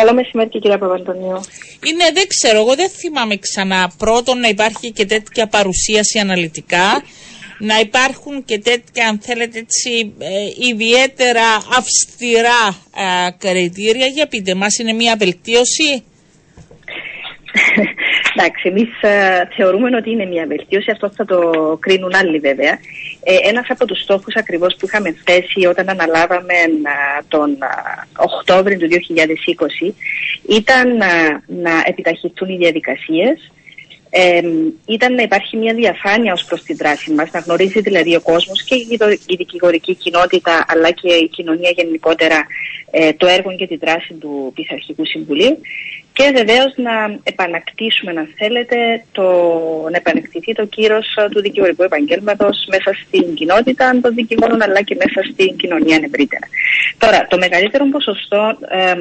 Καλό μεσημέρι και κυρία Παπαντονίου. Είναι, δεν ξέρω, εγώ δεν θυμάμαι ξανά πρώτον να υπάρχει και τέτοια παρουσίαση αναλυτικά, να υπάρχουν και τέτοια, αν θέλετε, έτσι, ε, ιδιαίτερα αυστηρά ε, κριτήρια. Για πείτε μας, είναι μια βελτίωση; Εντάξει, εμείς ε, θεωρούμε ότι είναι μια βελτίωση, αυτό θα το κρίνουν άλλοι βέβαια. Ε, Ένας από τους στόχους ακριβώς που είχαμε θέσει όταν αναλάβαμε ε, τον ε, Οκτώβριο του 2020 ήταν να επιταχυνθούν οι διαδικασίες. Ε, ήταν να υπάρχει μια διαφάνεια ως προς την δράση μας, να γνωρίζει δηλαδή ο κόσμος και η δικηγορική κοινότητα αλλά και η κοινωνία γενικότερα ε, το έργο και τη δράση του Πειθαρχικού Συμβουλίου και βεβαίως να επανακτήσουμε, αν θέλετε, το, να επανεκτηθεί το κύρος του δικηγορικού επαγγέλματος μέσα στην κοινότητα των δικηγόρων αλλά και μέσα στην κοινωνία ευρύτερα. Τώρα, το μεγαλύτερο ποσοστό ε,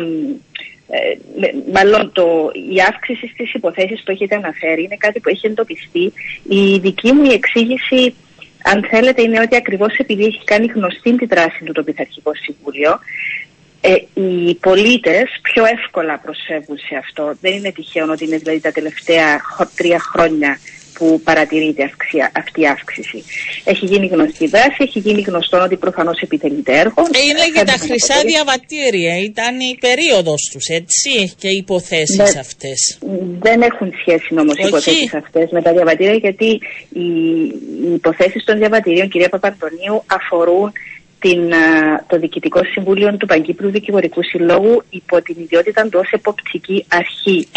μάλλον το, η αύξηση στις υποθέσεις που έχετε αναφέρει είναι κάτι που έχει εντοπιστεί. Η δική μου εξήγηση, αν θέλετε, είναι ότι ακριβώς επειδή έχει κάνει γνωστή τη δράση του το Πειθαρχικό Συμβούλιο, ε, οι πολίτες πιο εύκολα προσφεύγουν σε αυτό. Δεν είναι τυχαίο ότι είναι δηλαδή τα τελευταία τρία χρόνια που παρατηρείται αυτή η αύξηση. Έχει γίνει γνωστή δράση, έχει γίνει γνωστό ότι προφανώς επιτελείται έργο. Ε, είναι για τα χρυσά διαβατήρια, ήταν η περίοδος τους, έτσι, και οι υποθέσεις ναι, αυτές. Δεν έχουν σχέση όμως οι υποθέσεις αυτές με τα διαβατήρια, γιατί οι, οι υποθέσεις των διαβατηρίων, κυρία Παπαντονίου, αφορούν την, το Διοικητικό Συμβούλιο του Παγκύπρου Δικηγορικού Συλλόγου υπό την ιδιότητα του ως εποπτική αρχή.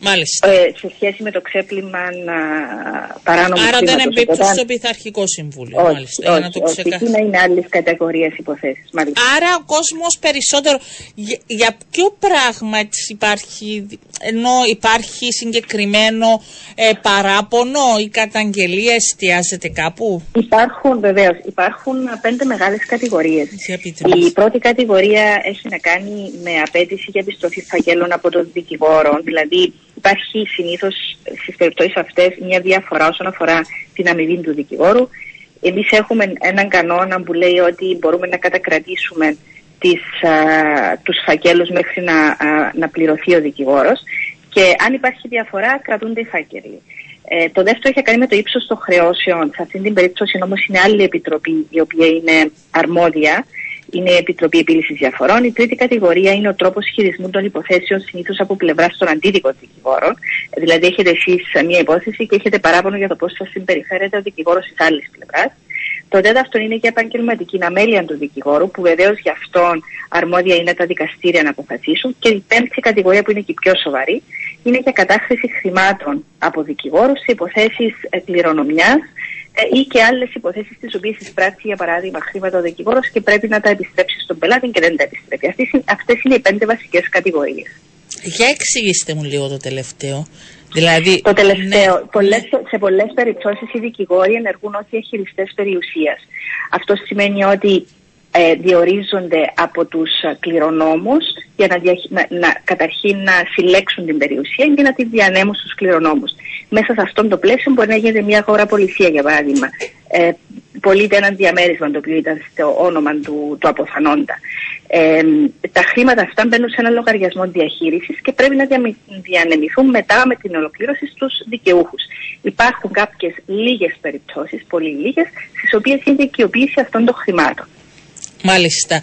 Μάλιστα. Ε, σε σχέση με το ξέπλυμα παράνομου Άρα δεν εμπίπτει στο πειθαρχικό συμβούλιο. Όχι, μάλιστα, όχι, να το όχι, να είναι άλλη κατηγορίας υποθέσεις. Άρα ο κόσμος περισσότερο. Για, για ποιο πράγμα υπάρχει, ενώ υπάρχει συγκεκριμένο ε, παράπονο ή καταγγελία, εστιάζεται κάπου; Υπάρχουν βεβαίως. Υπάρχουν πέντε μεγάλες κατηγορίες. Η πρώτη κατηγορία έχει να κάνει με απέτηση για επιστροφή φαγγέλων από τον δικηγόρο, δηλαδή Υπάρχει συνήθως στις περιπτώσεις αυτές μια διαφορά όσον αφορά την αμοιβή του δικηγόρου. Εμείς έχουμε έναν κανόνα που λέει ότι μπορούμε να κατακρατήσουμε τις, α, τους φακέλους μέχρι να, να πληρωθεί ο δικηγόρος και αν υπάρχει διαφορά κρατούνται οι φάκελοι. Ε, το δεύτερο έχει κάνει με το ύψος των χρεώσεων. Σε αυτή την περίπτωση όμως είναι άλλη επιτροπή η οποία είναι αρμόδια είναι η Επιτροπή Επίλυσης Διαφορών. Η τρίτη κατηγορία είναι ο τρόπος χειρισμού των υποθέσεων, συνήθως από πλευράς των αντίδικων δικηγόρων. Δηλαδή, έχετε εσείς μία υπόθεση και έχετε παράπονο για το πώς σας συμπεριφέρεται ο δικηγόρος της άλλης πλευράς. Το τέταρτο είναι και επαγγελματική αμέλεια του δικηγόρου, που βεβαίως για αυτόν αρμόδια είναι τα δικαστήρια να αποφασίσουν. Και η πέμπτη κατηγορία, που είναι και η πιο σοβαρή, είναι για κατάχρηση χρημάτων από δικηγόρους σε υποθέσεις κληρονομιάς ε, ή και άλλες υποθέσεις τις οποίες εισπράττει για παράδειγμα χρήματα ο δικηγόρος και πρέπει να τα επιστρέψει στον πελάτη και δεν τα επιστρέφει. Αυτές είναι οι πέντε βασικές κατηγορίες. Για εξηγήστε μου λίγο το τελευταίο. Δηλαδή, το τελευταίο. Ναι. Πολλές, σε πολλές περιπτώσεις οι δικηγόροι ενεργούν ω διαχειριστέ περιουσίας. Αυτό σημαίνει ότι ε, διορίζονται από τους κληρονόμους για να, να, να, καταρχήν να συλλέξουν την περιουσία και να τη διανέμουν στους κληρονόμους. Μέσα σε αυτόν το πλαίσιο μπορεί να γίνεται μια αγοραπολισία για παράδειγμα. Ε, πωλείται ένα διαμέρισμα το οποίο ήταν στο όνομα του, του αποθανόντα. Ε, τα χρήματα αυτά μπαίνουν σε ένα λογαριασμό διαχείρισης και πρέπει να διανεμηθούν μετά με την ολοκλήρωση στους δικαιούχους. Υπάρχουν κάποιες λίγες περιπτώσεις, πολύ λίγες, στις οποίες είναι δικαιοποίηση αυτών των χρημάτων. Μάλιστα.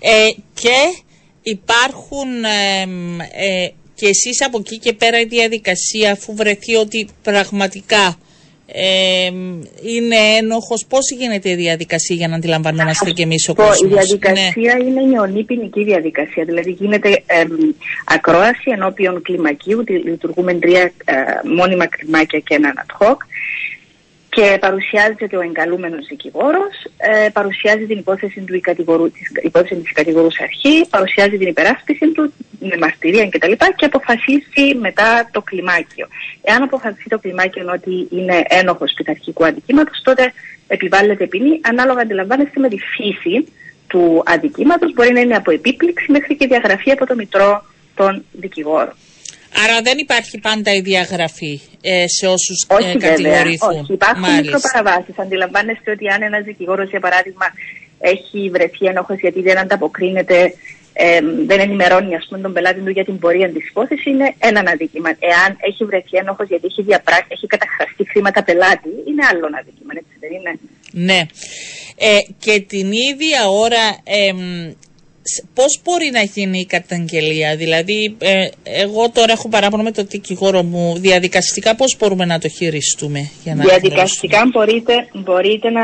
Ε, και υπάρχουν ε, και εσείς από εκεί και πέρα η διαδικασία αφού βρεθεί ότι πραγματικά ε, είναι ένοχος. Πώς γίνεται η διαδικασία για να αντιλαμβανόμαστε και εμείς ο κόσμος. Η διαδικασία ναι. είναι η νεονή ποινική διαδικασία. Δηλαδή γίνεται ε, ακρόαση ενώπιον κλιμακίου. Λειτουργούμε τρία ε, μόνιμα κλιμάκια και έναν ad hoc και παρουσιάζεται ο εγκαλούμενος δικηγόρος, ε, παρουσιάζει την υπόθεση, του κατηγορού, της, υπόθεση της κατηγορούς αρχή, παρουσιάζει την υπεράσπιση του με μαρτυρία κτλ. Και, και αποφασίσει μετά το κλιμάκιο. Εάν αποφασίσει το κλιμάκιο ότι είναι ένοχος πειθαρχικού αντικείμενος, τότε επιβάλλεται ποινή ανάλογα αντιλαμβάνεστε με τη φύση του αντικείμενος, μπορεί να είναι από επίπληξη μέχρι και διαγραφή από το μητρό των δικηγόρων. Άρα δεν υπάρχει πάντα η διαγραφή ε, σε όσους ε, κατηγορηθούν. Όχι, υπάρχουν μικροπαραβάσεις. Αντιλαμβάνεστε ότι αν ένας δικηγόρος, για παράδειγμα, έχει βρεθεί ένοχο γιατί δεν ανταποκρίνεται ε, δεν ενημερώνει ας πούμε, τον πελάτη του για την πορεία της υπόθεσης είναι ένα αδίκημα. Εάν έχει βρεθεί ένοχο γιατί έχει, διαπρά... έχει καταχραστεί χρήματα πελάτη, είναι άλλο αδίκημα, έτσι δεν είναι; Ναι. Ε, και την ίδια ώρα ε, πώς μπορεί να γίνει η καταγγελία, δηλαδή ε, εγώ τώρα έχω παράπονο με τον δικηγόρο μου, διαδικαστικά πώς μπορούμε να το χειριστούμε για να Διαδικαστικά μπορείτε, μπορείτε να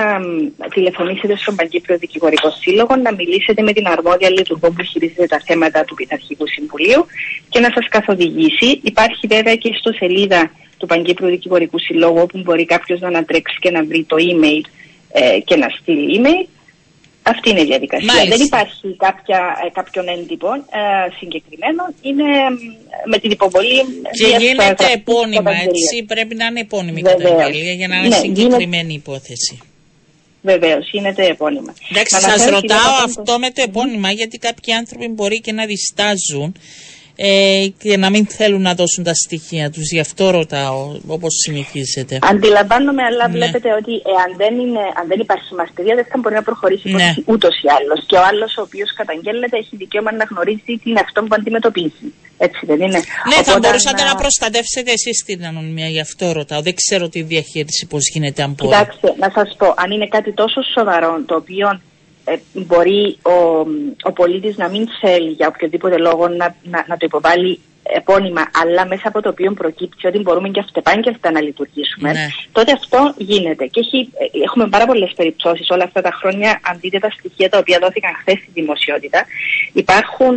τηλεφωνήσετε στον Παγκύπριο Δικηγορικό Σύλλογο, να μιλήσετε με την αρμόδια λειτουργό που χειρίζεται τα θέματα του Πειθαρχικού Συμβουλίου και να σας καθοδηγήσει. Υπάρχει βέβαια και στο σελίδα του Παγκύπριου Δικηγορικού Συλλόγου όπου μπορεί κάποιος να ανατρέξει και να βρει το email ε, και να στείλει email. Αυτή είναι η διαδικασία. Δεν υπάρχει κάποια, ε, κάποιον έντυπο ε, συγκεκριμένο. Είναι με την υποβολή. Και γίνεται επώνυμα, έτσι; Πρέπει να είναι επώνυμη καταγγελία για να είναι ναι, συγκεκριμένη υπόθεση. Βεβαίως, γίνεται επώνυμα. Εντάξει, σας ρωτάω αυτό με το επώνυμα, γιατί κάποιοι άνθρωποι μπορεί και να διστάζουν ε, και να μην θέλουν να δώσουν τα στοιχεία τους. Γι' αυτό ρωτάω, όπως συνηθίζεται. Αντιλαμβάνομαι, αλλά ναι. βλέπετε ότι εάν δεν, είναι, αν δεν υπάρχει μαστηρία δεν θα μπορεί να προχωρήσει ναι. ούτως ή άλλως. Και ο άλλος ο οποίος καταγγέλλεται έχει δικαίωμα να γνωρίζει τι είναι αυτό που αντιμετωπίζει. Έτσι δεν είναι; Ναι, θα μπορούσατε να... να προστατεύσετε εσείς την ανωνυμία, γι' αυτό ρωτάω. Δεν ξέρω τη διαχείριση πώς γίνεται αν μπορεί. Κοιτάξτε, να σας πω, αν είναι κάτι τόσο σοβαρό το οποίο ε, μπορεί ο, ο πολίτης να μην θέλει για οποιοδήποτε λόγο να, να, να το υποβάλει επώνυμα, αλλά μέσα από το οποίο προκύπτει ότι μπορούμε και αυτεπάγγελτα να λειτουργήσουμε, ναι. τότε αυτό γίνεται. Και έχει, ε, έχουμε πάρα πολλές περιπτώσεις όλα αυτά τα χρόνια, αν δείτε τα στοιχεία τα οποία δόθηκαν χθες στη δημοσιότητα. Υπάρχουν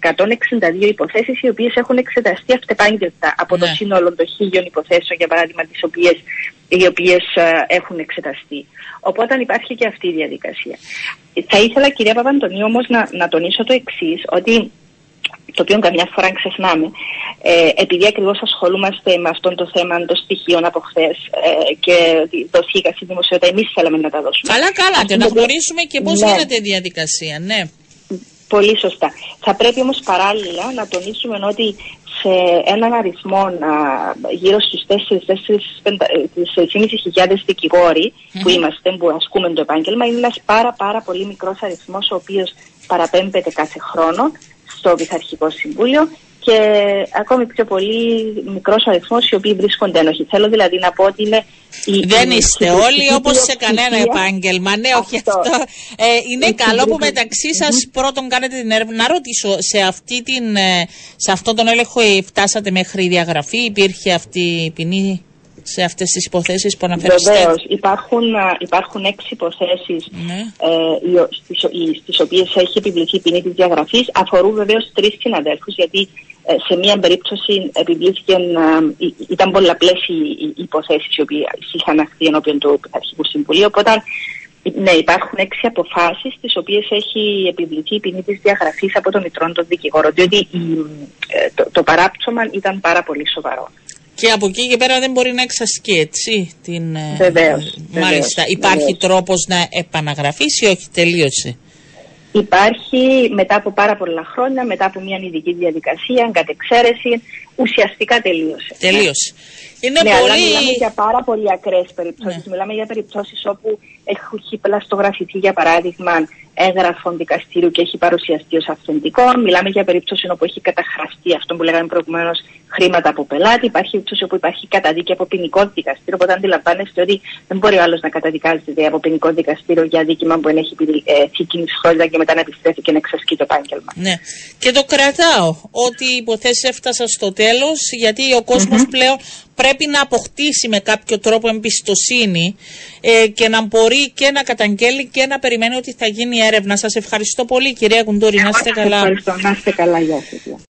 162 υποθέσεις οι οποίες έχουν εξεταστεί αυτεπάγγελτα από το ναι. σύνολο των χίλιων υποθέσεων, για παράδειγμα, τις οποίες, οι οποίες ε, έχουν εξεταστεί. Οπότε υπάρχει και αυτή η διαδικασία. Θα ήθελα, κυρία Παπαντονίου, όμως να, να τονίσω το εξής, ότι το οποίο καμιά φορά ξεχνάμε, ε, επειδή ακριβώς ασχολούμαστε με αυτό το θέμα των στοιχείων από χθες ε, και δοθήκα στη δημοσιότητα, εμείς θέλαμε να τα δώσουμε. Καλά, καλά, και να γνωρίσουμε και πώς ναι. γίνεται η διαδικασία, ναι. Πολύ σωστά. Θα πρέπει όμως παράλληλα να τονίσουμε ότι σε έναν αριθμό α, γύρω στους 4-4.500 δικηγόροι mm-hmm. που είμαστε, που ασκούμε το επάγγελμα, είναι ένας πάρα πάρα πολύ μικρός αριθμός ο οποίος παραπέμπεται κάθε χρόνο στο Πειθαρχικό Συμβούλιο και ακόμη πιο πολύ μικρός αριθμός οι οποίοι βρίσκονται ένοχοι. Θέλω δηλαδή να πω ότι είναι. Η, Δεν είστε όλοι όπως σε κανένα επάγγελμα. Ναι, όχι αυτό. Ε, είναι καλό που μεταξύ σας πρώτον κάνετε την έρευνα. Να ρωτήσω, σε, αυτή την, ε, σε αυτόν τον έλεγχο φτάσατε μέχρι διαγραφή, υπήρχε αυτή η ποινή σε αυτές τις υποθέσεις που αναφέρεστε; Βεβαίως. Υπάρχουν, υπάρχουν έξι υποθέσεις ναι. ε, στις, στις οποίες έχει επιβληθεί η ποινή της διαγραφής. Αφορούν βεβαίως τρεις συναδέλφους γιατί ε, σε μία περίπτωση επιβλήθηκαν, ήταν πολλαπλές οι, οι υποθέσεις οι οποίες είχαν αχθεί ενώπιον του Αρχικού Συμβουλίου. Οπότε ναι, υπάρχουν έξι αποφάσεις τις οποίες έχει επιβληθεί η ποινή της διαγραφής από το Μητρό των Δικηγόρων, διότι ε, το, το παράπτωμα ήταν πάρα πολύ σοβαρό. Και από εκεί και πέρα δεν μπορεί να εξασκεί, έτσι. Την, ε, βεβαίως, μάλιστα. Υπάρχει βεβαίως. τρόπος να επαναγραφήσει ή όχι, τελείωσε; Υπάρχει μετά από πάρα πολλά χρόνια, μετά από μια ειδική διαδικασία, κατεξαίρεση, ουσιαστικά τελείωσε. Τελείωσε. Είναι ναι, πολύ... αλλά μιλάμε για πάρα πολύ ακραίες περιπτώσεις. Ναι. Μιλάμε για περιπτώσεις όπου έχει πλαστογραφηθεί, για παράδειγμα, έγγραφο δικαστήριου και έχει παρουσιαστεί ως αυθεντικό. Μιλάμε για περίπτωση όπου έχει καταχραστεί αυτό που λέγαμε προηγουμένως χρήματα από πελάτη. Υπάρχει περίπτωση όπου υπάρχει καταδίκη από ποινικό δικαστήριο. Οπότε αντιλαμβάνεστε ότι δεν μπορεί ο άλλος να καταδικάζεται από ποινικό δικαστήριο για δίκημα που έχει κοινή χρόνια και μετά να επιστρέφει και να εξασκεί το επάγγελμα. Ναι. Και το κρατάω ότι οι υποθέσεις έφτασαν στο τέλο γιατί ο κοσμο πλέον πρέπει να αποκτήσει με κάποιο τρόπο εμπιστοσύνη ε, και να μπορεί και να καταγγέλει και να περιμένει ότι θα γίνει έρευνα. Σας ευχαριστώ πολύ κυρία Κουντούρη. Να είστε καλά. Ευχαριστώ. Να είστε καλά. Γεια σας.